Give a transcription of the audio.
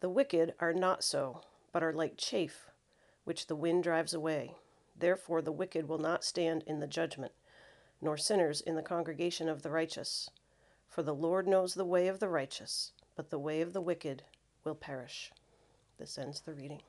The wicked are not so, but are like chaff, which the wind drives away. Therefore, the wicked will not stand in the judgment, nor sinners in the congregation of the righteous. For the Lord knows the way of the righteous, but the way of the wicked will perish. This ends the reading.